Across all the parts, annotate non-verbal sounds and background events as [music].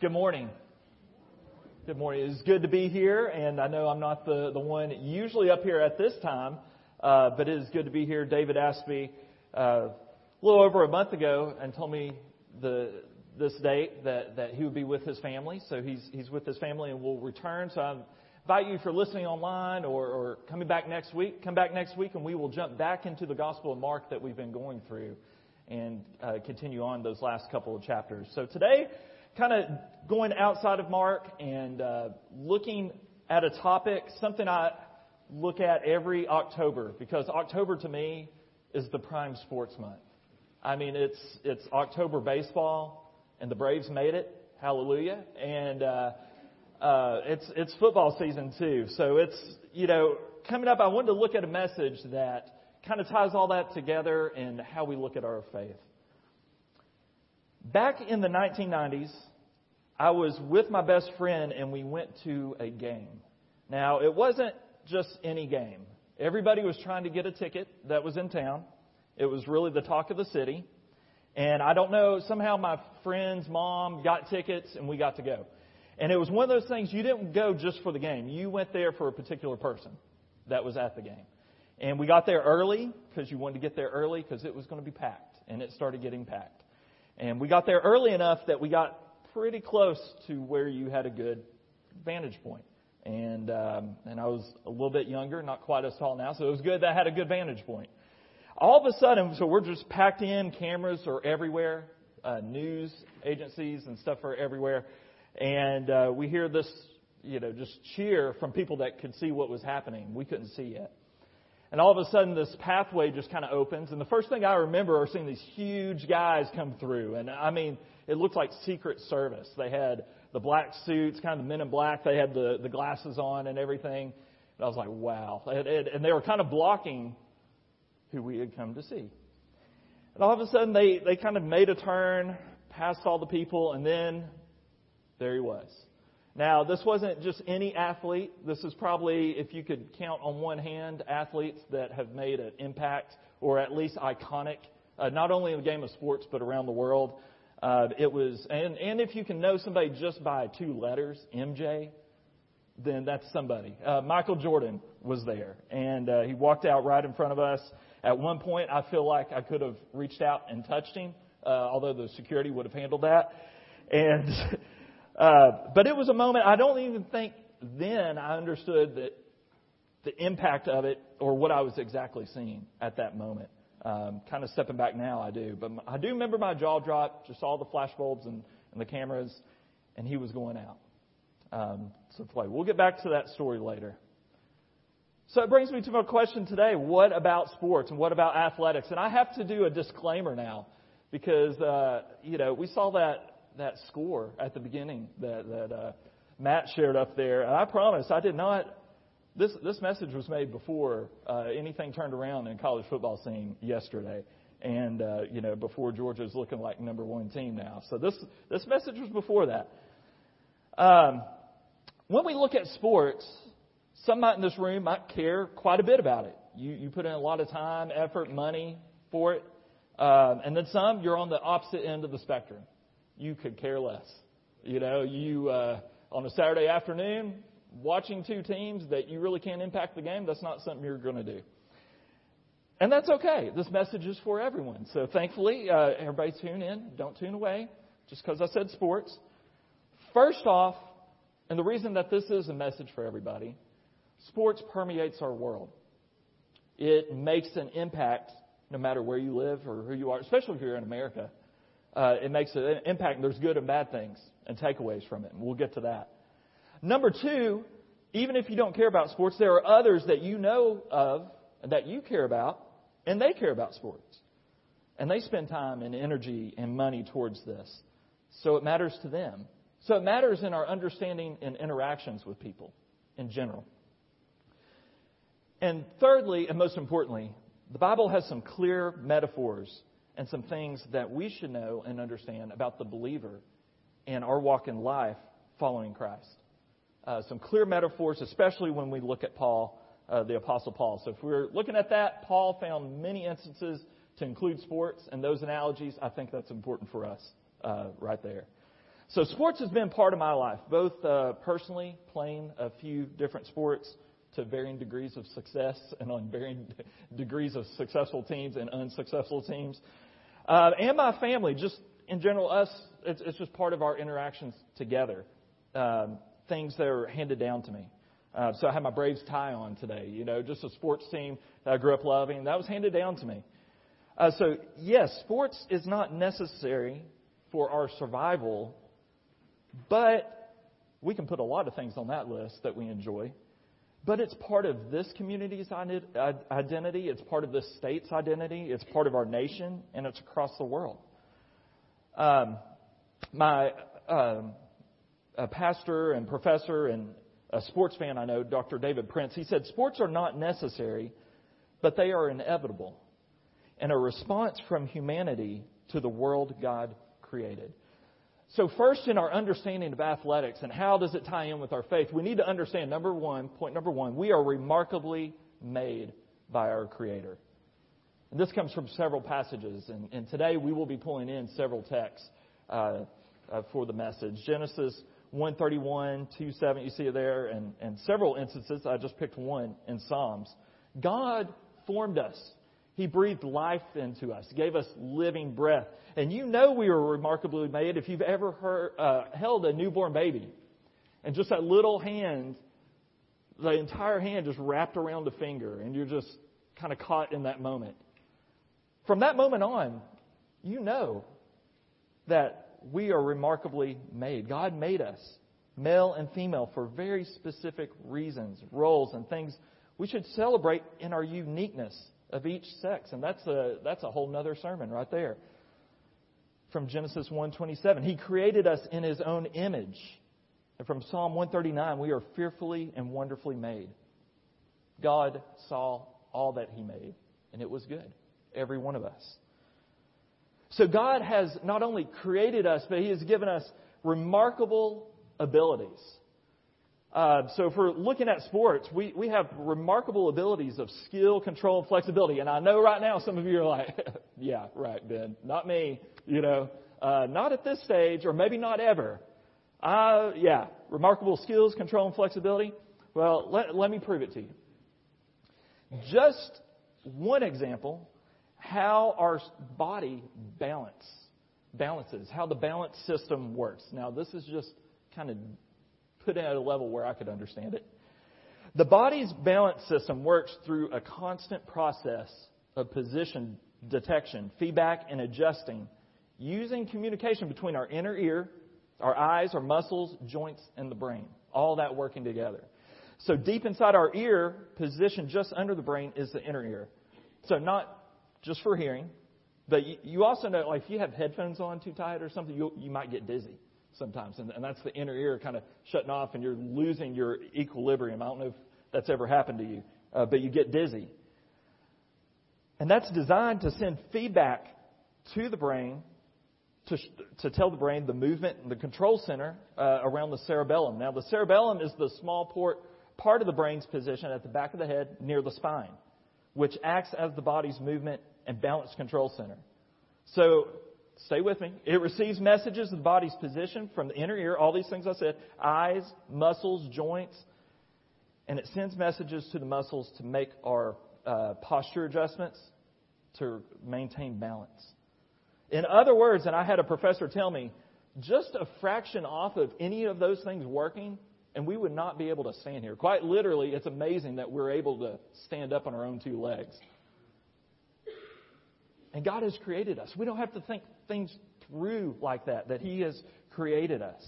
Good morning. Good morning. It's good to be here, and I know I'm not the, the one usually up here at this time, uh, but it is good to be here. David asked me uh, a little over a month ago and told me the this date that, that he would be with his family. So he's he's with his family and will return. So I invite you for listening online or, or coming back next week. Come back next week, and we will jump back into the Gospel of Mark that we've been going through and uh, continue on those last couple of chapters. So today kind of going outside of Mark and uh, looking at a topic, something I look at every October because October to me is the prime sports month. I mean, it's it's October baseball, and the Braves made it. Hallelujah! And uh, uh, it's it's football season too. So it's you know coming up. I wanted to look at a message that kind of ties all that together and how we look at our faith. Back in the 1990s, I was with my best friend and we went to a game. Now, it wasn't just any game. Everybody was trying to get a ticket that was in town. It was really the talk of the city. And I don't know, somehow my friend's mom got tickets and we got to go. And it was one of those things you didn't go just for the game. You went there for a particular person that was at the game. And we got there early because you wanted to get there early because it was going to be packed. And it started getting packed. And we got there early enough that we got pretty close to where you had a good vantage point. And um, and I was a little bit younger, not quite as tall now, so it was good that I had a good vantage point. All of a sudden, so we're just packed in. Cameras are everywhere. Uh, news agencies and stuff are everywhere, and uh, we hear this, you know, just cheer from people that could see what was happening. We couldn't see yet. And all of a sudden, this pathway just kind of opens. And the first thing I remember are seeing these huge guys come through. And I mean, it looked like Secret Service. They had the black suits, kind of the men in black. They had the, the glasses on and everything. And I was like, wow. And, and they were kind of blocking who we had come to see. And all of a sudden, they, they kind of made a turn, passed all the people, and then there he was. Now, this wasn't just any athlete. This is probably, if you could count on one hand, athletes that have made an impact or at least iconic, uh, not only in the game of sports, but around the world. Uh, it was, and, and if you can know somebody just by two letters, MJ, then that's somebody. Uh, Michael Jordan was there, and uh, he walked out right in front of us. At one point, I feel like I could have reached out and touched him, uh, although the security would have handled that. And [laughs] Uh, but it was a moment I don't even think then I understood that the impact of it or what I was exactly seeing at that moment. Um, kind of stepping back now, I do. But I do remember my jaw drop, just all the flash bulbs and, and the cameras, and he was going out. Um, so play. We'll get back to that story later. So it brings me to my question today. What about sports and what about athletics? And I have to do a disclaimer now because, uh, you know, we saw that that score at the beginning that, that uh, Matt shared up there. And I promise I did not. This this message was made before uh, anything turned around in college football scene yesterday, and uh, you know before Georgia's looking like number one team now. So this this message was before that. Um, when we look at sports, some might in this room might care quite a bit about it. You you put in a lot of time, effort, money for it, um, and then some you're on the opposite end of the spectrum you could care less. You know, you uh, on a Saturday afternoon watching two teams that you really can't impact the game. That's not something you're going to do. And that's okay. This message is for everyone. So thankfully, uh, everybody tune in. Don't tune away just because I said sports. First off, and the reason that this is a message for everybody, sports permeates our world. It makes an impact no matter where you live or who you are, especially if you're in America uh, it makes an impact. There's good and bad things and takeaways from it. And we'll get to that. Number two, even if you don't care about sports, there are others that you know of that you care about, and they care about sports. And they spend time and energy and money towards this. So it matters to them. So it matters in our understanding and interactions with people in general. And thirdly, and most importantly, the Bible has some clear metaphors and some things that we should know and understand about the believer and our walk in life following Christ. Uh, some clear metaphors, especially when we look at Paul, uh, the Apostle Paul. So if we're looking at that, Paul found many instances to include sports and those analogies. I think that's important for us uh, right there. So sports has been part of my life, both uh, personally playing a few different sports to varying degrees of success and on varying [laughs] degrees of successful teams and unsuccessful teams, uh, and my family. Just in general, us. It's, it's just part of our interactions together. Um, things that are handed down to me. Uh, so I have my Braves tie on today. You know, just a sports team that I grew up loving. That was handed down to me. Uh, so yes, sports is not necessary for our survival but we can put a lot of things on that list that we enjoy. But it's part of this community's identity, it's part of this state's identity, it's part of our nation, and it's across the world. Um, my um, pastor and professor and a sports fan I know, Dr. David Prince, he said, Sports are not necessary, but they are inevitable and a response from humanity to the world God created. So, first, in our understanding of athletics and how does it tie in with our faith, we need to understand number one, point number one, we are remarkably made by our Creator. And this comes from several passages, and, and today we will be pulling in several texts uh, uh, for the message. Genesis 131, 2 7, you see it there, and, and several instances. I just picked one in Psalms. God formed us he breathed life into us, gave us living breath. And you know we were remarkably made if you've ever heard, uh, held a newborn baby. And just that little hand, the entire hand just wrapped around a finger, and you're just kind of caught in that moment. From that moment on, you know that we are remarkably made. God made us, male and female, for very specific reasons, roles, and things we should celebrate in our uniqueness of each sex. And that's a, that's a whole nother sermon right there. From Genesis 1.27. He created us in His own image. And from Psalm 139, we are fearfully and wonderfully made. God saw all that He made, and it was good. Every one of us. So God has not only created us, but He has given us remarkable abilities. Uh, so for looking at sports, we, we have remarkable abilities of skill, control, and flexibility. And I know right now some of you are like, [laughs] yeah, right, Ben, not me, you know, uh, not at this stage, or maybe not ever. Uh, yeah, remarkable skills, control, and flexibility. Well, let, let me prove it to you. Just one example, how our body balance, balances, how the balance system works. Now, this is just kind of put it at a level where I could understand it. The body's balance system works through a constant process of position detection, feedback, and adjusting using communication between our inner ear, our eyes, our muscles, joints, and the brain. All that working together. So deep inside our ear, positioned just under the brain, is the inner ear. So not just for hearing, but you also know, like if you have headphones on too tight or something, you, you might get dizzy sometimes. And, and that's the inner ear kind of shutting off and you're losing your equilibrium. I don't know if that's ever happened to you, uh, but you get dizzy. And that's designed to send feedback to the brain to, to tell the brain the movement and the control center uh, around the cerebellum. Now, the cerebellum is the small port, part of the brain's position at the back of the head near the spine, which acts as the body's movement and balance control center. So Stay with me. It receives messages of the body's position from the inner ear, all these things I said eyes, muscles, joints, and it sends messages to the muscles to make our uh, posture adjustments to maintain balance. In other words, and I had a professor tell me, just a fraction off of any of those things working, and we would not be able to stand here. Quite literally, it's amazing that we're able to stand up on our own two legs. And God has created us. We don't have to think things through like that, that He has created us.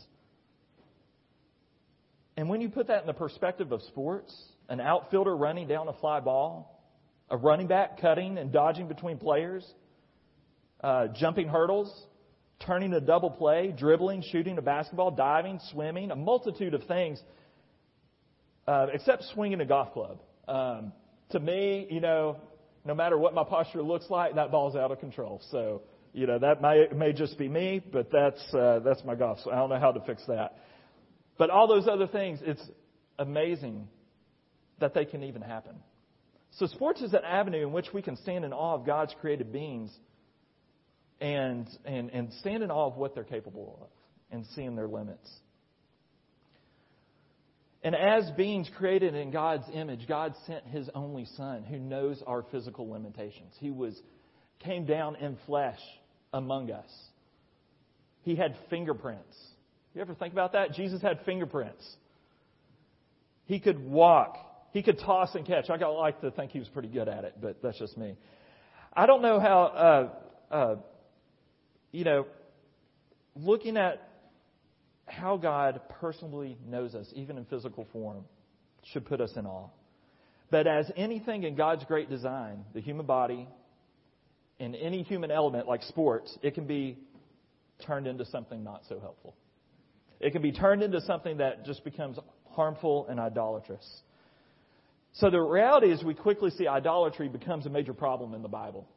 And when you put that in the perspective of sports, an outfielder running down a fly ball, a running back cutting and dodging between players, uh, jumping hurdles, turning a double play, dribbling, shooting a basketball, diving, swimming, a multitude of things, uh, except swinging a golf club. Um, to me, you know, no matter what my posture looks like, that ball's out of control. So, you know, that may, may just be me, but that's, uh, that's my golf. So I don't know how to fix that. But all those other things, it's amazing that they can even happen. So sports is an avenue in which we can stand in awe of God's created beings and, and, and stand in awe of what they're capable of. and seeing their limits. And as beings created in God's image, God sent his only son who knows our physical limitations. He was came down in flesh among us. He had fingerprints. You ever think about that? Jesus had fingerprints. He could walk. He could toss and catch. I like to think he was pretty good at it, but that's just me. I don't know how, uh, uh, you know, looking at how God personally knows us, even in physical form, should put us in awe. But as anything in God's great design, the human body, and any human element like sports, it can be turned into something not so helpful. It can be turned into something that just becomes harmful and idolatrous. So the reality is we quickly see idolatry becomes a major problem in the Bible.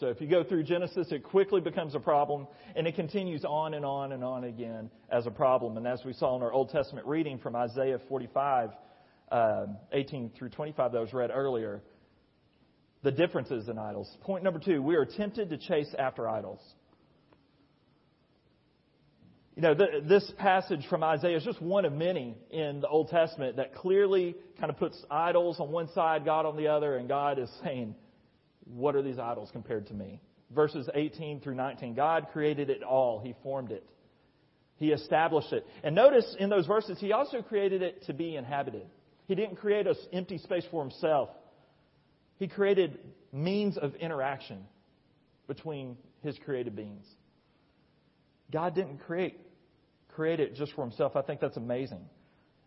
So if you go through Genesis, it quickly becomes a problem, and it continues on and on and on again as a problem. And as we saw in our Old Testament reading from Isaiah 45, uh, 18 through 25 that was read earlier, the differences in idols. Point number two, we are tempted to chase after idols. You know, this passage from Isaiah is just one of many in the Old Testament that clearly kind of puts idols on one side, God on the other, and God is saying, what are these idols compared to me? Verses 18 through 19. God created it all. He formed it. He established it. And notice in those verses, He also created it to be inhabited. He didn't create an empty space for Himself. He created means of interaction between His created beings. God didn't create create it just for Himself. I think that's amazing.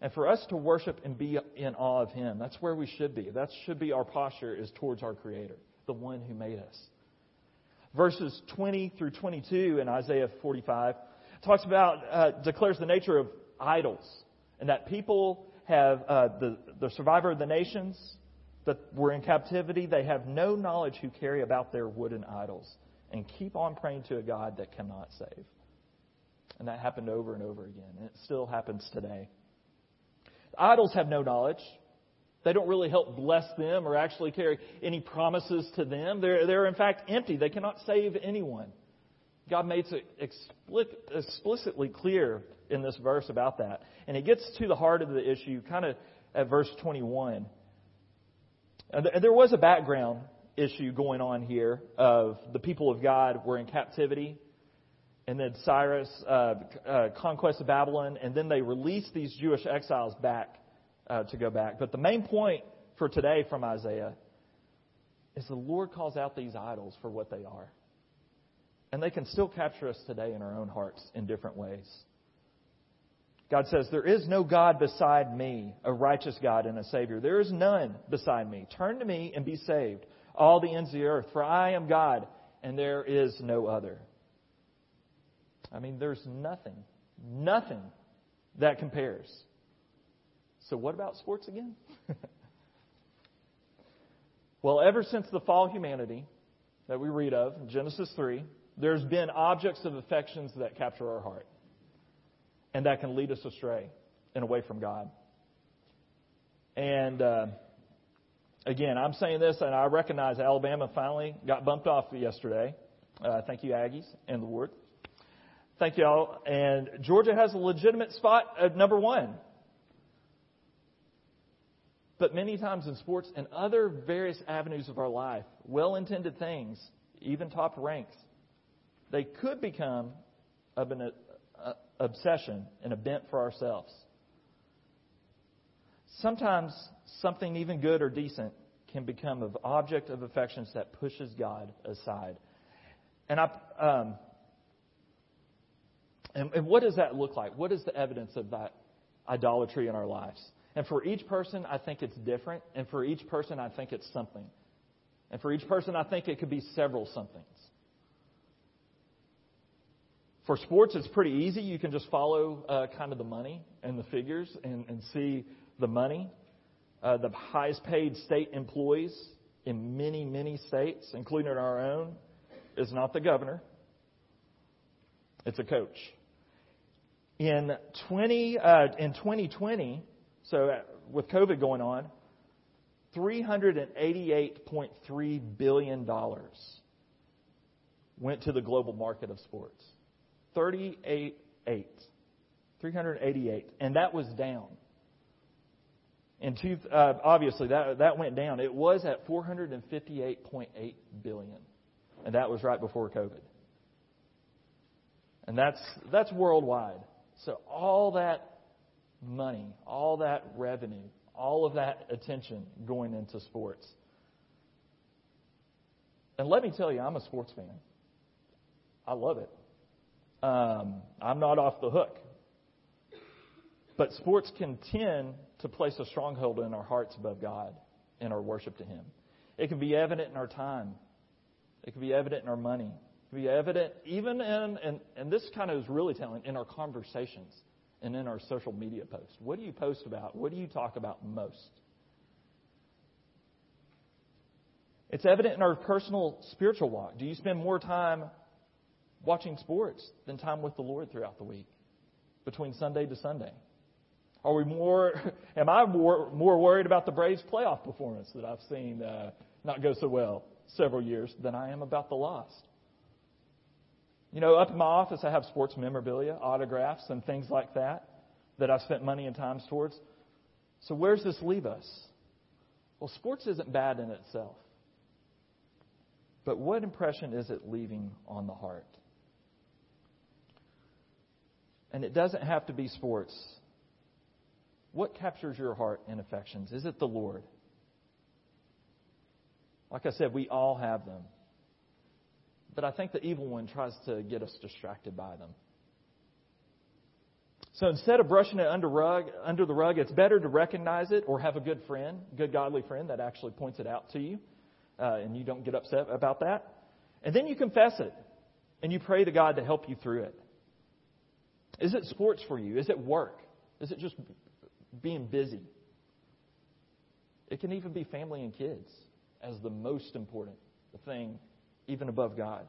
And for us to worship and be in awe of Him, that's where we should be. That should be our posture is towards our Creator the one who made us. Verses 20 through 22 in Isaiah 45 talks about, uh, declares the nature of idols, and that people have, uh, the, the survivor of the nations that were in captivity, they have no knowledge who carry about their wooden idols and keep on praying to a God that cannot save. And that happened over and over again, and it still happens today. Idols have no knowledge. They don't really help bless them or actually carry any promises to them. They're, they're in fact empty. They cannot save anyone. God makes it explicitly clear in this verse about that. And it gets to the heart of the issue kind of at verse 21. And there was a background issue going on here of the people of God were in captivity, and then Cyrus uh, uh, conquest of Babylon, and then they released these Jewish exiles back uh, to go back. But the main point for today from Isaiah is the Lord calls out these idols for what they are. And they can still capture us today in our own hearts in different ways. God says, There is no God beside me, a righteous God and a Savior. There is none beside me. Turn to me and be saved, all the ends of the earth, for I am God and there is no other. I mean, there's nothing, nothing that compares so, what about sports again? [laughs] well, ever since the fall of humanity that we read of in Genesis 3, there's been objects of affections that capture our heart and that can lead us astray and away from God. And uh, again, I'm saying this, and I recognize Alabama finally got bumped off yesterday. Uh, thank you, Aggies and the Ward. Thank you all. And Georgia has a legitimate spot at number one but many times in sports and other various avenues of our life, well intended things, even top ranks, they could become a obsession and a bent for ourselves. Sometimes something even good or decent can become an object of affections that pushes God aside. And I, um, and, what does that look like? What is the evidence of that idolatry in our lives? And for each person, I think it's different. And for each person, I think it's something. And for each person, I think it could be several somethings. For sports, it's pretty easy. You can just follow uh, kind of the money and the figures and, and see the money. Uh, the highest paid state employees in many, many states, including our own, is not the governor. It's a coach. In 20 uh, in 2020, so, uh, with COVID going on, $388.3 billion went to the global market of sports. 38 388. 388. And that was down. And two, uh, obviously that, that went down. It was at 458.8 billion. And that was right before COVID. And that's, that's worldwide. So all that money, all that revenue, all of that attention going into sports. And let me tell you, I'm a sports fan. I love it. Um, I'm not off the hook. But sports can tend to place a stronghold in our hearts above God and our worship to Him. It can be evident in our time. It can be evident in our money. It can be evident even in, and, and this kind of is really telling, in our conversations and in our social media posts. What do you post about? What do you talk about most? It's evident in our personal spiritual walk. Do you spend more time watching sports than time with the Lord throughout the week, between Sunday to Sunday? Are we more? [laughs] Am I more, more worried about the Braves' playoff performance that I've seen uh, not go so well several years than I am about the lost? You know, up in my office, I have sports memorabilia, autographs, and things like that that I've spent money and time towards. So where's this leave us? Well, sports isn't bad in itself. But what impression is it leaving on the heart? And it doesn't have to be sports. What captures your heart and affections? Is it the Lord? Like I said, we all have them. But I think the evil one tries to get us distracted by them. So instead of brushing it under, rug, under the rug, it's better to recognize it or have a good friend, good godly friend that actually points it out to you, uh, and you don't get upset about that. And then you confess it, and you pray to God to help you through it. Is it sports for you? Is it work? Is it just being busy? It can even be family and kids as the most important thing, even above God.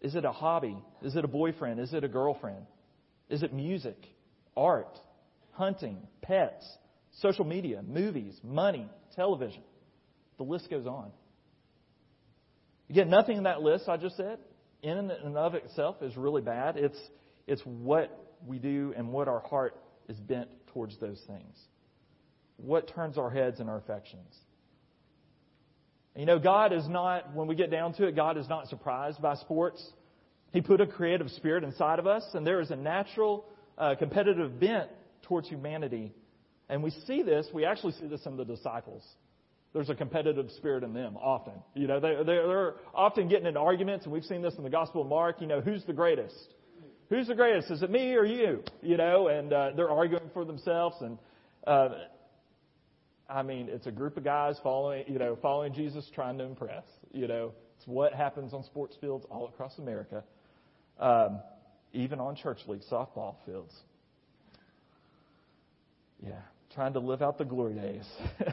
Is it a hobby? Is it a boyfriend? Is it a girlfriend? Is it music, art, hunting, pets, social media, movies, money, television? The list goes on. Again, nothing in that list I just said, in and of itself, is really bad. It's, it's what we do and what our heart is bent towards those things. What turns our heads and our affections. You know, God is not, when we get down to it, God is not surprised by sports. He put a creative spirit inside of us, and there is a natural uh, competitive bent towards humanity. And we see this, we actually see this in the disciples. There's a competitive spirit in them often. You know, they, they're often getting into arguments, and we've seen this in the Gospel of Mark. You know, who's the greatest? Who's the greatest? Is it me or you? You know, and uh, they're arguing for themselves. And uh, I mean, it's a group of guys following, you know, following Jesus, trying to impress. You know, it's what happens on sports fields all across America, um, even on church league softball fields. Yeah, trying to live out the glory days. [laughs]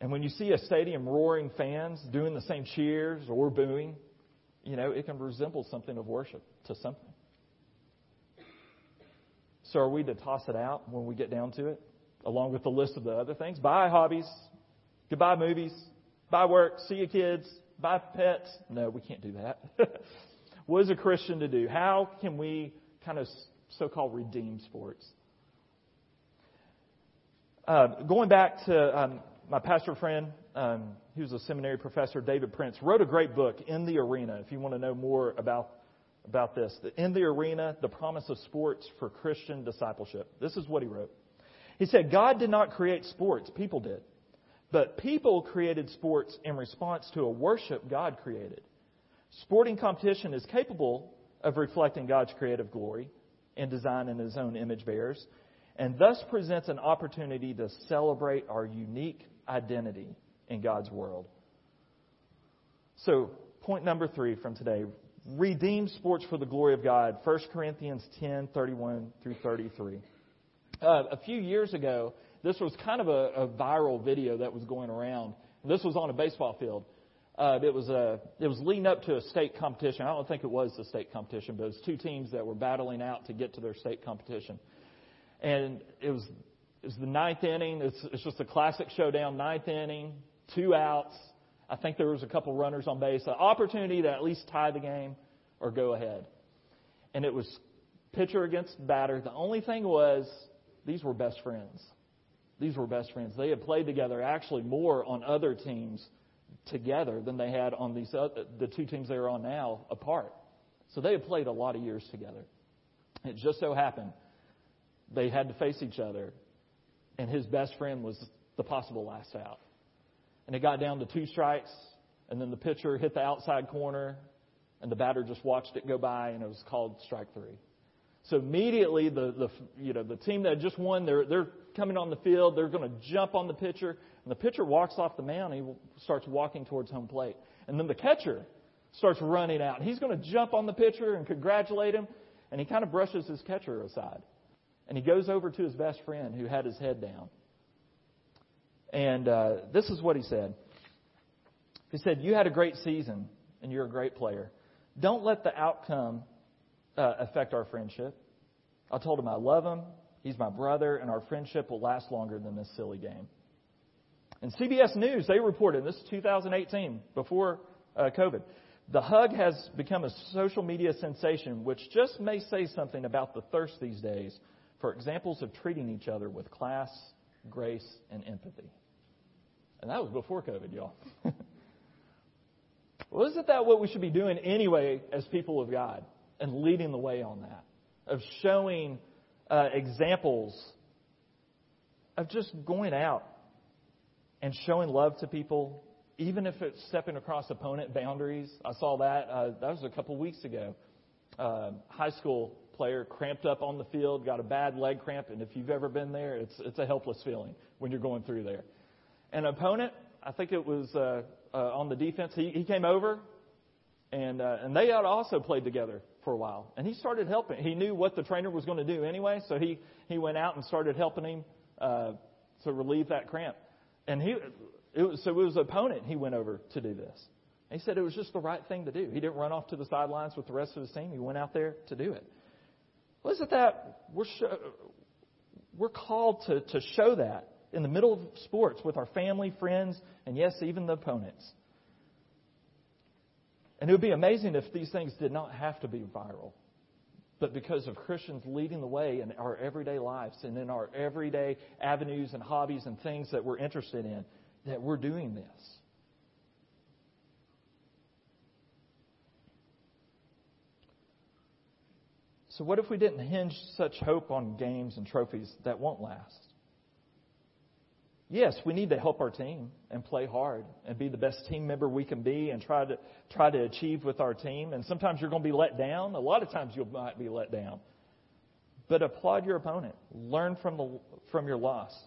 and when you see a stadium roaring fans doing the same cheers or booing, you know, it can resemble something of worship to something. So are we to toss it out when we get down to it? along with the list of the other things. Bye hobbies, goodbye movies, bye work, see your kids, bye pets. No, we can't do that. [laughs] what is a Christian to do? How can we kind of so called redeem sports? Uh, going back to um, my pastor friend, um, he was a seminary professor, David Prince, wrote a great book, In the Arena, if you want to know more about, about this. In the Arena, the promise of sports for Christian discipleship. This is what he wrote. He said, God did not create sports, people did. But people created sports in response to a worship God created. Sporting competition is capable of reflecting God's creative glory and design in His own image bearers, and thus presents an opportunity to celebrate our unique identity in God's world. So, point number three from today redeem sports for the glory of God. 1 Corinthians 10 31 through 33. Uh, a few years ago, this was kind of a, a viral video that was going around. This was on a baseball field. Uh, it was a, it was leading up to a state competition. I don't think it was the state competition, but it was two teams that were battling out to get to their state competition. And it was, it was the ninth inning. It's, it's just a classic showdown. Ninth inning, two outs. I think there was a couple runners on base. An opportunity to at least tie the game or go ahead. and it was pitcher against batter. The only thing was these were best friends. These were best friends. They had played together actually more on other teams together than they had on these other, the two teams they are on now apart. So they had played a lot of years together. It just so happened they had to face each other, and his best friend was the possible last out. And it got down to two strikes, and then the pitcher hit the outside corner, and the batter just watched it go by, and it was called strike three. So immediately, the, the you know the team that just won, they're they're coming on the field. They're going to jump on the pitcher, and the pitcher walks off the mound. And he starts walking towards home plate, and then the catcher starts running out. He's going to jump on the pitcher and congratulate him, and he kind of brushes his catcher aside, and he goes over to his best friend who had his head down, and uh, this is what he said. He said, "You had a great season, and you're a great player. Don't let the outcome uh, affect our friendship. I told him I love him. He's my brother, and our friendship will last longer than this silly game. And CBS News, they reported, this is 2018, before uh, COVID, the hug has become a social media sensation, which just may say something about the thirst these days for examples of treating each other with class, grace, and empathy. And that was before COVID, y'all. [laughs] well, isn't that what we should be doing anyway as people of God? and leading the way on that, of showing uh, examples of just going out and showing love to people, even if it's stepping across opponent boundaries. I saw that. Uh, that was a couple weeks ago. Uh, high school player cramped up on the field, got a bad leg cramp, and if you've ever been there, it's it's a helpless feeling when you're going through there. An opponent, I think it was uh, uh, on the defense. He he came over, and uh, and they had also played together for a while. And he started helping. He knew what the trainer was going to do anyway, so he, he went out and started helping him uh, to relieve that cramp. And he, it was, so it was opponent he went over to do this. he said it was just the right thing to do. He didn't run off to the sidelines with the rest of his team. He went out there to do it. Well, isn't that we're we're called to to show that in the middle of sports with our family, friends, and yes, even the opponents. And it would be amazing if these things did not have to be viral. But because of Christians leading the way in our everyday lives and in our everyday avenues and hobbies and things that we're interested in, that we're doing this. So, what if we didn't hinge such hope on games and trophies that won't last? yes, we need to help our team and play hard and be the best team member we can be and try to try to achieve with our team. And sometimes you're going to be let down. A lot of times you might be let down. But applaud your opponent. Learn from the from your loss.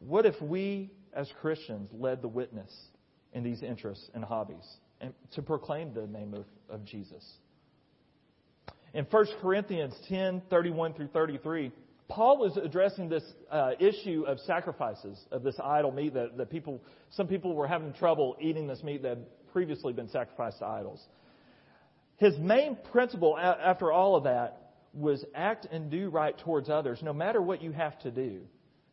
What if we as Christians led the witness in these interests and hobbies and to proclaim the name of, of Jesus? In 1 Corinthians 10, 31 through 33, Paul was addressing this uh, issue of sacrifices, of this idol meat that, that people, some people were having trouble eating this meat that had previously been sacrificed to idols. His main principle after all of that was act and do right towards others, no matter what you have to do,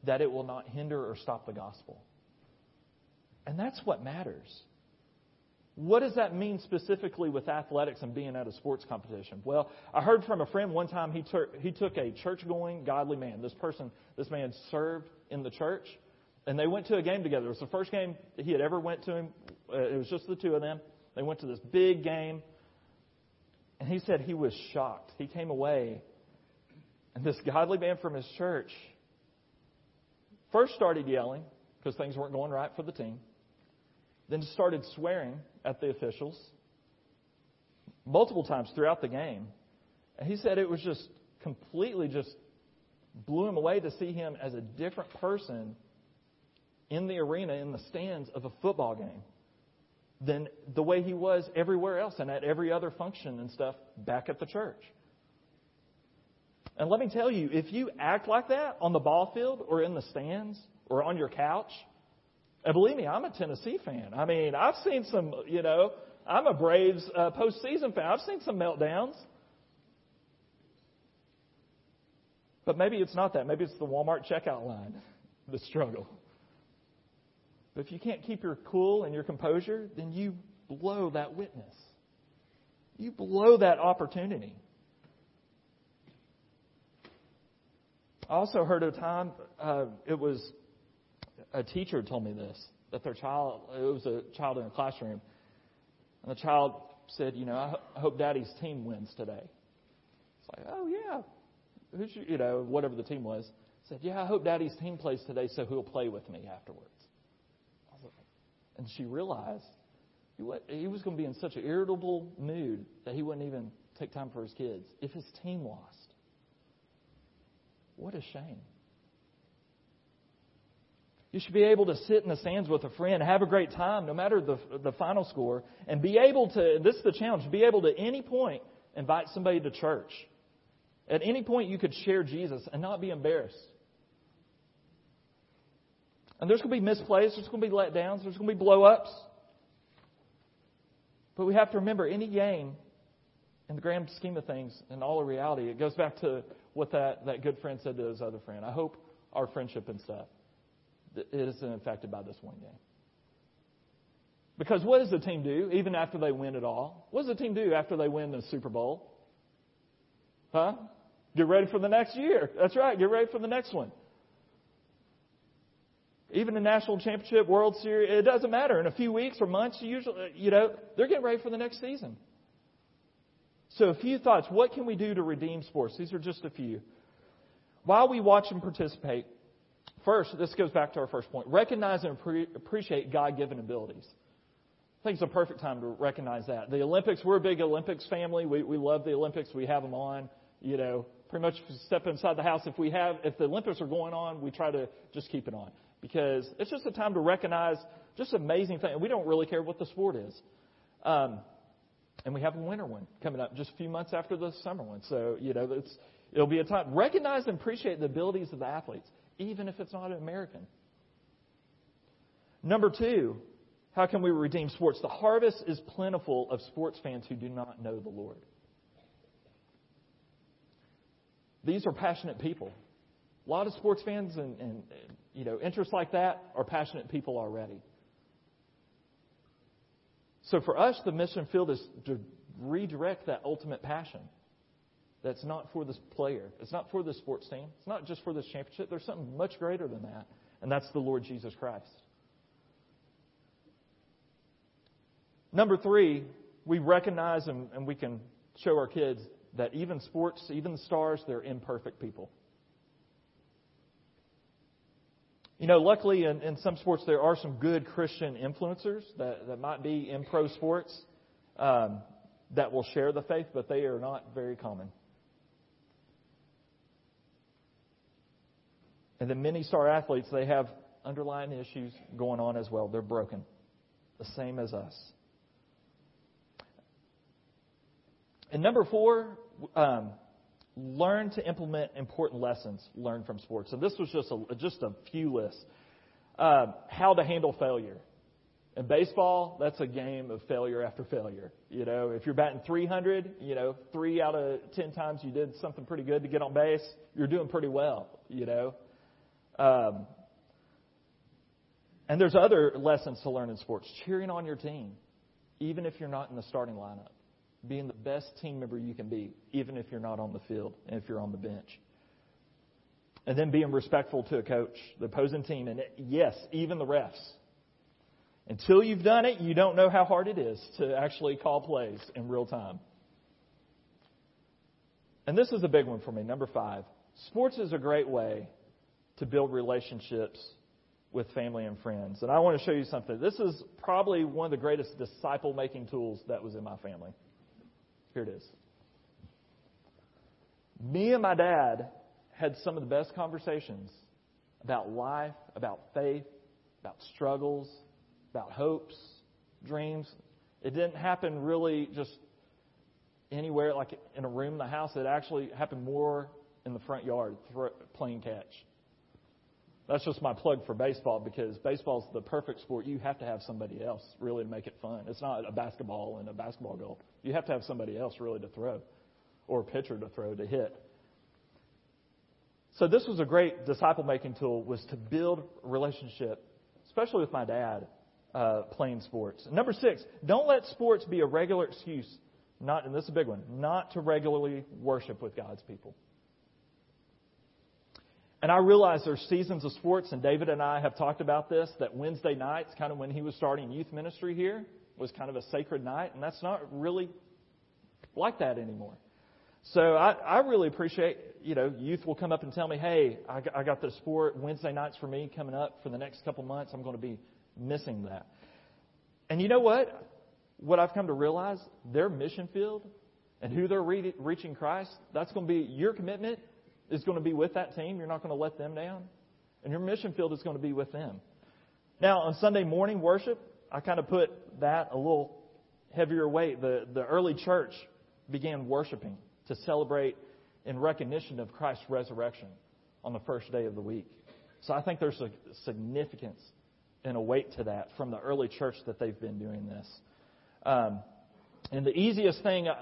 that it will not hinder or stop the gospel. And that's what matters. What does that mean specifically with athletics and being at a sports competition? Well, I heard from a friend one time he, took he took a church going, godly man. This person, this man served in the church, and they went to a game together. It was the first game he had ever went to him. Uh, it was just the two of them. They went to this big game, and he said he was shocked. He came away, and this godly man from his church first started yelling because things weren't going right for the team then started swearing at the officials multiple times throughout the game. And he said it was just completely just blew him away to see him as a different person in the arena, in the stands of a football game than the way he was everywhere else and at every other function and stuff back at the church. And let me tell you, if you act like that on the ball field or in the stands or on your couch, and believe me, I'm a Tennessee fan. I mean, I've seen some, you know, I'm a Braves uh, postseason fan. I've seen some meltdowns. But maybe it's not that. Maybe it's the Walmart checkout line, [laughs] the struggle. But if you can't keep your cool and your composure, then you blow that witness. You blow that opportunity. I also heard of a time, uh, it was a teacher told me this, that their child, it was a child in a classroom, and the child said, you know, I, ho- I hope daddy's team wins today. It's like, oh yeah, who's your, you know, whatever the team was. Said, yeah, I hope daddy's team plays today so he'll play with me afterwards. And she realized he was going to be in such an irritable mood that he wouldn't even take time for his kids if his team lost. What a shame. You should be able to sit in the stands with a friend, have a great time, no matter the, the final score, and be able to, this is the challenge, be able to at any point invite somebody to church. At any point you could share Jesus and not be embarrassed. And there's going to be misplays, there's going to be letdowns, there's going to be blow ups. But we have to remember any game, in the grand scheme of things, in all of reality, it goes back to what that, that good friend said to his other friend. I hope our friendship and stuff isn't affected by this one game. Because what does the team do even after they win it all? What does the team do after they win the Super Bowl? Huh? Get ready for the next year. That's right. Get ready for the next one. Even the national championship, World Series, it doesn't matter. In a few weeks or months, usually, you know, they're getting ready for the next season. So, a few thoughts. What can we do to redeem sports? These are just a few. While we watch and participate, first, this goes back to our first point. Recognize and appreciate God given abilities. I think it's a perfect time to recognize that. The Olympics, we're a big Olympics family. We, we love the Olympics. We have them on. You know, pretty much step inside the house. If we have, if the Olympics are going on, we try to just keep it on because it's just a time to recognize just amazing things. We don't really care what the sport is. Um, and we have a winter one coming up just a few months after the summer one. So, you know, it's, it'll be a time. Recognize and appreciate the abilities of the athletes, even if it's not an American. Number two, how can we redeem sports? The harvest is plentiful of sports fans who do not know the Lord. These are passionate people. A lot of sports fans and, and you know, interests like that are passionate people already. So for us, the mission field is to redirect that ultimate passion. That's not for this player. It's not for the sports team. It's not just for this championship. There's something much greater than that, and that's the Lord Jesus Christ. Number three, we recognize and, and we can show our kids that even sports, even the stars, they're imperfect people. You know, luckily in, in some sports there are some good Christian influencers that, that might be in pro sports um, that will share the faith, but they are not very common. And then many star athletes, they have underlying issues going on as well. They're broken, the same as us. And number four, um, learn to implement important lessons learned from sports. So this was just a, just a few lists. Uh, how to handle failure. In baseball, that's a game of failure after failure. You know, if you're batting 300, you know, three out of 10 times you did something pretty good to get on base, you're doing pretty well, you know. Um, and there's other lessons to learn in sports. Cheering on your team, even if you're not in the starting lineup being the best team member you can be, even if you're not on the field and if you're on the bench. And then being respectful to a coach, the opposing team, and yes, even the refs. Until you've done it, you don't know how hard it is to actually call plays in real time. And this is a big one for me, number five. Sports is a great way to build relationships with family and friends. And I want to show you something. This is probably one of the greatest disciple making tools that was in my family. Here it is. Me and my dad had some of the best conversations about life, about faith, about struggles, about hopes, dreams. It didn't happen really just anywhere, like in a room in the house. It actually happened more in the front yard, playing catch. That's just my plug for baseball because baseball is the perfect sport. You have to have somebody else really to make it fun. It's not a basketball and a basketball goal. You have to have somebody else really to throw or a pitcher to throw to hit. So this was a great disciple making tool was to build relationship, especially with my dad uh, playing sports. Number six, don't let sports be a regular excuse, not, and this is a big one, not to regularly worship with God's people. And I realize there's seasons of sports, and David and I have talked about this, that Wednesday nights, kind of when he was starting youth ministry here, was kind of a sacred night, and that's not really like that anymore. So I, I really appreciate, you know, youth will come up and tell me, hey, I, I got this sport Wednesday nights for me coming up for the next couple months. I'm going to be missing that. And you know what? What I've come to realize, their mission field and who they're re- reaching Christ, that's going to be your commitment is going to be with that team. You're not going to let them down. And your mission field is going to be with them. Now, on Sunday morning worship, I kind of put that a little heavier weight. The, the early church began worshiping to celebrate in recognition of Christ's resurrection on the first day of the week. So I think there's a significance and a weight to that from the early church that they've been doing this. Um, and the easiest thing uh,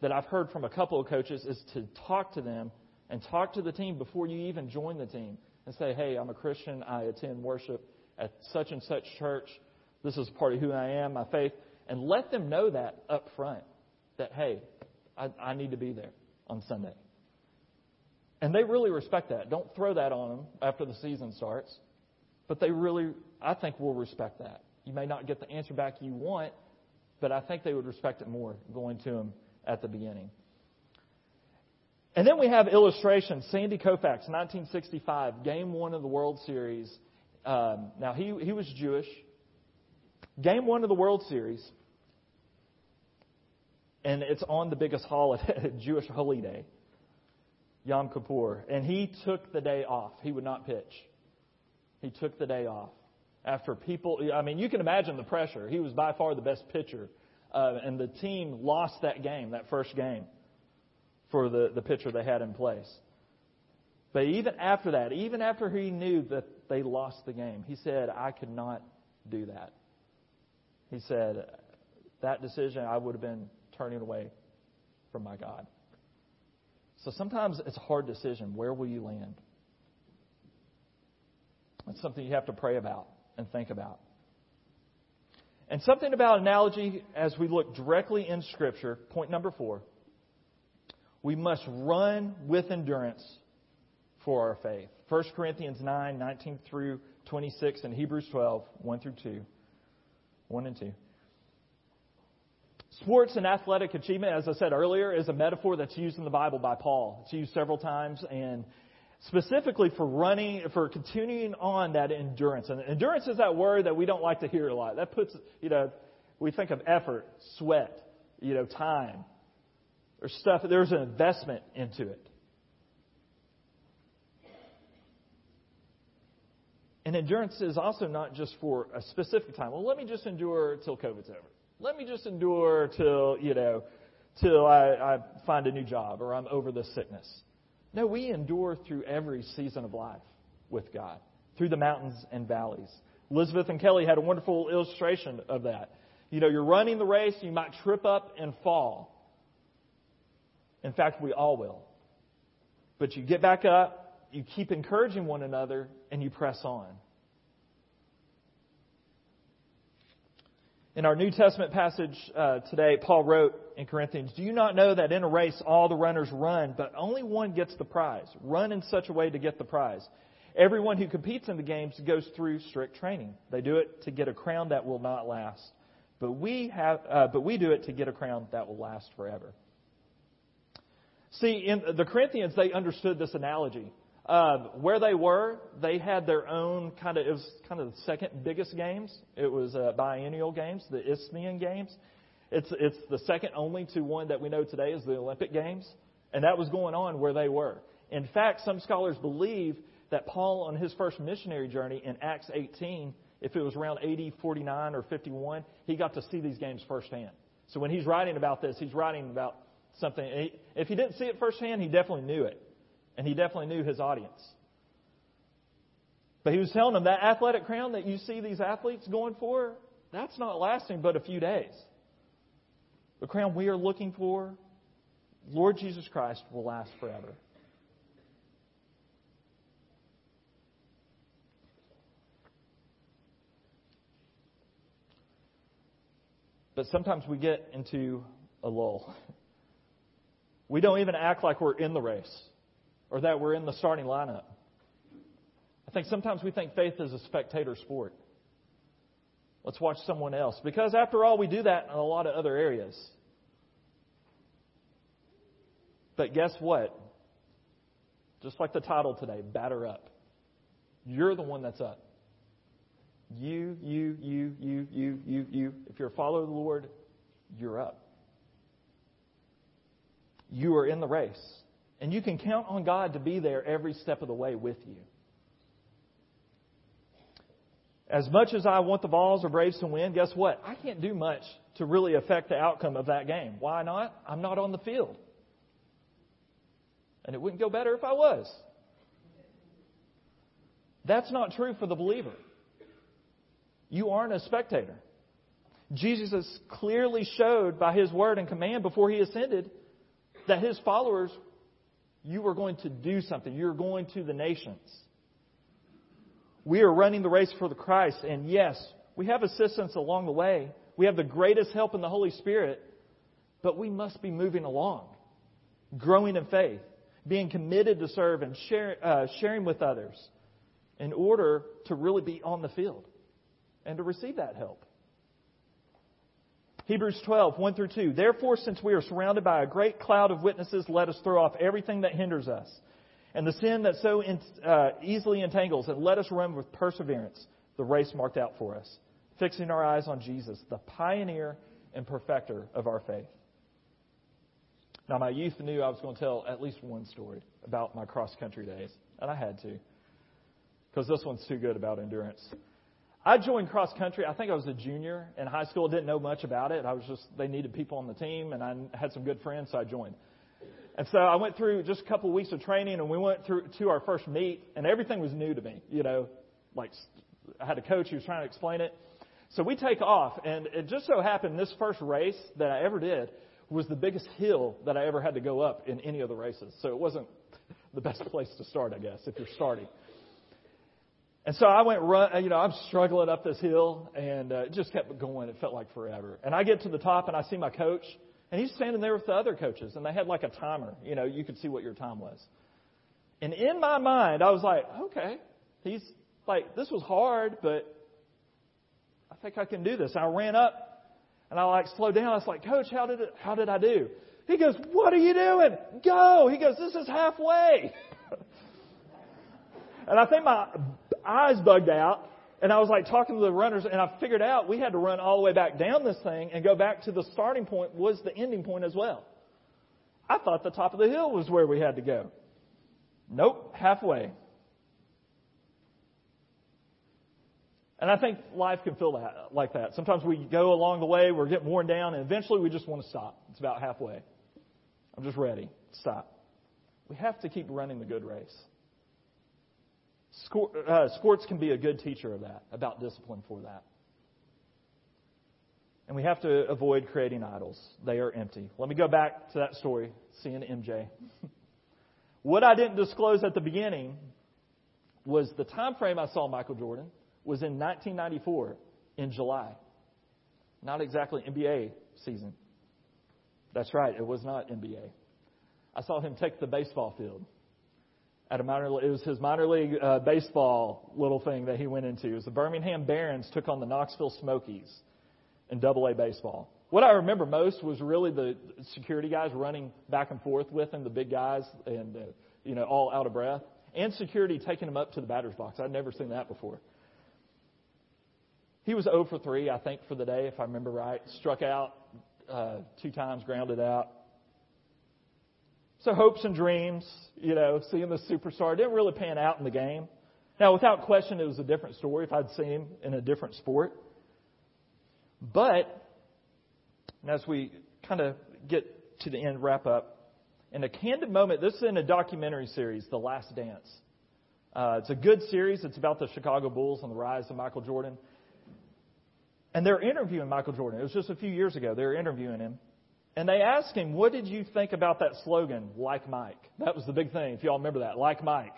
that I've heard from a couple of coaches is to talk to them and talk to the team before you even join the team and say, hey, I'm a Christian. I attend worship at such and such church. This is part of who I am, my faith. And let them know that up front that, hey, I, I need to be there on Sunday. And they really respect that. Don't throw that on them after the season starts. But they really, I think, will respect that. You may not get the answer back you want, but I think they would respect it more going to them at the beginning. And then we have illustrations. Sandy Koufax, 1965, Game One of the World Series. Um, now he he was Jewish. Game One of the World Series, and it's on the biggest holiday, [laughs] Jewish holy day, Yom Kippur. And he took the day off. He would not pitch. He took the day off after people. I mean, you can imagine the pressure. He was by far the best pitcher, uh, and the team lost that game, that first game for the, the pitcher they had in place. But even after that, even after he knew that they lost the game, he said, I could not do that. He said, that decision, I would have been turning away from my God. So sometimes it's a hard decision. Where will you land? It's something you have to pray about and think about. And something about analogy as we look directly in Scripture, point number four we must run with endurance for our faith. 1 Corinthians 9, 19 through 26, and Hebrews 12, 1 through 2. 1 and 2. Sports and athletic achievement, as I said earlier, is a metaphor that's used in the Bible by Paul. It's used several times, and specifically for running, for continuing on that endurance. And endurance is that word that we don't like to hear a lot. That puts, you know, we think of effort, sweat, you know, time. There's stuff, there's an investment into it. And endurance is also not just for a specific time. Well, let me just endure till COVID's over. Let me just endure till, you know, till I, I find a new job or I'm over this sickness. No, we endure through every season of life with God, through the mountains and valleys. Elizabeth and Kelly had a wonderful illustration of that. You know, you're running the race, you might trip up and fall. In fact, we all will. But you get back up, you keep encouraging one another, and you press on. In our New Testament passage uh, today, Paul wrote in Corinthians, Do you not know that in a race all the runners run, but only one gets the prize? Run in such a way to get the prize. Everyone who competes in the games goes through strict training. They do it to get a crown that will not last. But we, have, uh, but we do it to get a crown that will last forever. See, in the Corinthians, they understood this analogy. Uh, where they were, they had their own kind of, it was kind of the second biggest games. It was uh, biennial games, the Isthmian Games. It's, it's the second only to one that we know today is the Olympic Games. And that was going on where they were. In fact, some scholars believe that Paul, on his first missionary journey in Acts 18, if it was around 80, 49, or 51, he got to see these games firsthand. So when he's writing about this, he's writing about something. If he didn't see it firsthand, he definitely knew it. And he definitely knew his audience. But he was telling them that athletic crown that you see these athletes going for, that's not lasting but a few days. The crown we are looking for, Lord Jesus Christ, will last forever. But sometimes we get into a lull. We don't even act like we're in the race or that we're in the starting lineup. I think sometimes we think faith is a spectator sport. Let's watch someone else. Because after all, we do that in a lot of other areas. But guess what? Just like the title today, batter up. You're the one that's up. You, you, you, you, you, you, you. If you're a follower of the Lord, you're up. You are in the race. And you can count on God to be there every step of the way with you. As much as I want the Vols or Braves to win, guess what? I can't do much to really affect the outcome of that game. Why not? I'm not on the field. And it wouldn't go better if I was. That's not true for the believer. You aren't a spectator. Jesus has clearly showed by his word and command before he ascended that his followers, you were going to do something. You're going to the nations. We are running the race for the Christ, and yes, we have assistance along the way. We have the greatest help in the Holy Spirit, but we must be moving along, growing in faith, being committed to serve and share, uh, sharing with others in order to really be on the field and to receive that help. Hebrews 12, 1 through 2. Therefore, since we are surrounded by a great cloud of witnesses, let us throw off everything that hinders us and the sin that so in, uh, easily entangles, and let us run with perseverance the race marked out for us, fixing our eyes on Jesus, the pioneer and perfecter of our faith. Now, my youth knew I was going to tell at least one story about my cross country days, and I had to, because this one's too good about endurance. I joined cross country. I think I was a junior in high school. Didn't know much about it. I was just they needed people on the team, and I had some good friends, so I joined. And so I went through just a couple of weeks of training, and we went through to our first meet, and everything was new to me. You know, like I had a coach who was trying to explain it. So we take off, and it just so happened this first race that I ever did was the biggest hill that I ever had to go up in any of the races. So it wasn't the best [laughs] place to start, I guess, if you're starting. And so I went run, you know, I'm struggling up this hill and uh, it just kept going. It felt like forever. And I get to the top and I see my coach and he's standing there with the other coaches and they had like a timer. You know, you could see what your time was. And in my mind, I was like, okay, he's like, this was hard, but I think I can do this. I ran up and I like slowed down. I was like, coach, how did it, how did I do? He goes, what are you doing? Go. He goes, this is halfway. [laughs] and I think my eyes bugged out. And I was like talking to the runners, and I figured out we had to run all the way back down this thing and go back to the starting point was the ending point as well. I thought the top of the hill was where we had to go. Nope, halfway. And I think life can feel that, like that. Sometimes we go along the way, we're getting worn down, and eventually we just want to stop. It's about halfway. I'm just ready. Stop. We have to keep running the good race. Uh, sports can be a good teacher of that, about discipline for that. And we have to avoid creating idols. They are empty. Let me go back to that story, seeing MJ. [laughs] what I didn't disclose at the beginning was the time frame I saw Michael Jordan was in 1994 in July. Not exactly NBA season. That's right, it was not NBA. I saw him take the baseball field at a minor. It was his minor league uh, baseball little thing that he went into. It was the Birmingham Barons took on the Knoxville Smokies in Double A baseball. What I remember most was really the security guys running back and forth with him, the big guys, and uh, you know all out of breath, and security taking him up to the batter's box. I'd never seen that before. He was 0 for 3, I think, for the day, if I remember right. Struck out uh, two times, grounded out. So hopes and dreams, you know, seeing the superstar didn't really pan out in the game. Now, without question, it was a different story if I'd seen him in a different sport. But as we kind of get to the end, wrap up, in a candid moment, this is in a documentary series, The Last Dance. Uh, it's a good series. It's about the Chicago Bulls and the rise of Michael Jordan. And they're interviewing Michael Jordan. It was just a few years ago. They were interviewing him. And they asked him, What did you think about that slogan, like Mike? That was the big thing, if y'all remember that, like Mike.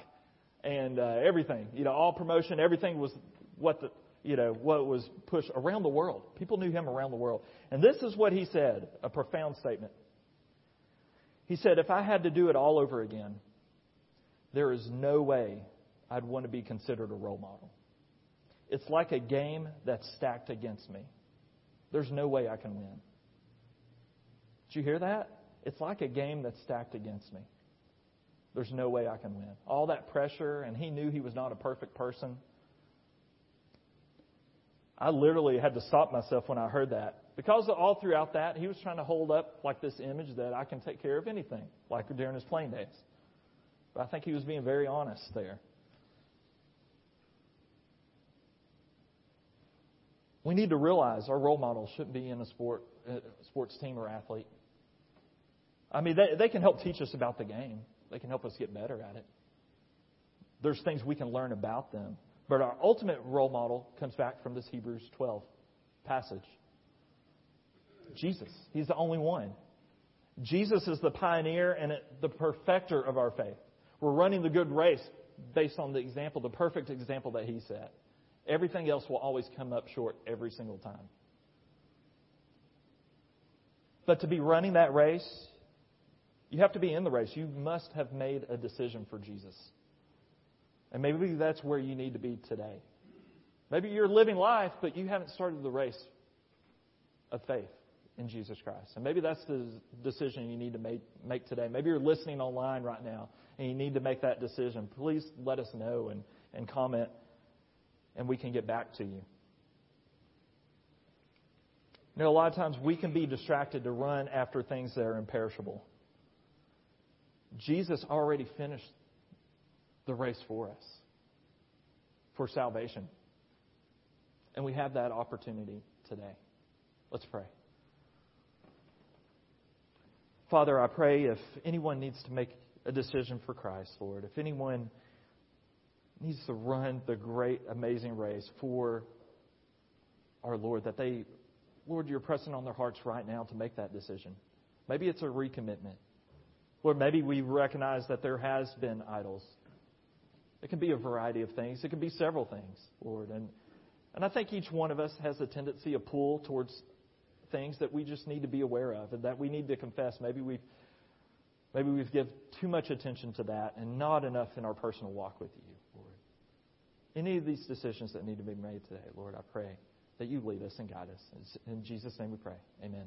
And uh, everything, you know, all promotion, everything was what the, you know, what was pushed around the world. People knew him around the world. And this is what he said, a profound statement. He said, If I had to do it all over again, there is no way I'd want to be considered a role model. It's like a game that's stacked against me. There's no way I can win. Did you hear that? It's like a game that's stacked against me. There's no way I can win. All that pressure, and he knew he was not a perfect person. I literally had to stop myself when I heard that. Because all throughout that, he was trying to hold up like this image that I can take care of anything, like during his playing days. But I think he was being very honest there. We need to realize our role model shouldn't be in a sport, a sports team or athlete. I mean, they, they can help teach us about the game. They can help us get better at it. There's things we can learn about them. But our ultimate role model comes back from this Hebrews 12 passage. Jesus. He's the only one. Jesus is the pioneer and the perfecter of our faith. We're running the good race based on the example, the perfect example that he set. Everything else will always come up short every single time. But to be running that race, you have to be in the race. You must have made a decision for Jesus. And maybe that's where you need to be today. Maybe you're living life, but you haven't started the race of faith in Jesus Christ. And maybe that's the decision you need to make, make today. Maybe you're listening online right now and you need to make that decision. Please let us know and, and comment, and we can get back to you. You know, a lot of times we can be distracted to run after things that are imperishable. Jesus already finished the race for us for salvation. And we have that opportunity today. Let's pray. Father, I pray if anyone needs to make a decision for Christ, Lord, if anyone needs to run the great, amazing race for our Lord, that they, Lord, you're pressing on their hearts right now to make that decision. Maybe it's a recommitment. Lord, maybe we recognize that there has been idols. It can be a variety of things. It can be several things, Lord. And, and I think each one of us has a tendency, a pull towards things that we just need to be aware of and that we need to confess. Maybe we've, maybe we've given too much attention to that and not enough in our personal walk with you, Lord. Any of these decisions that need to be made today, Lord, I pray that you lead us and guide us. In Jesus' name we pray. Amen.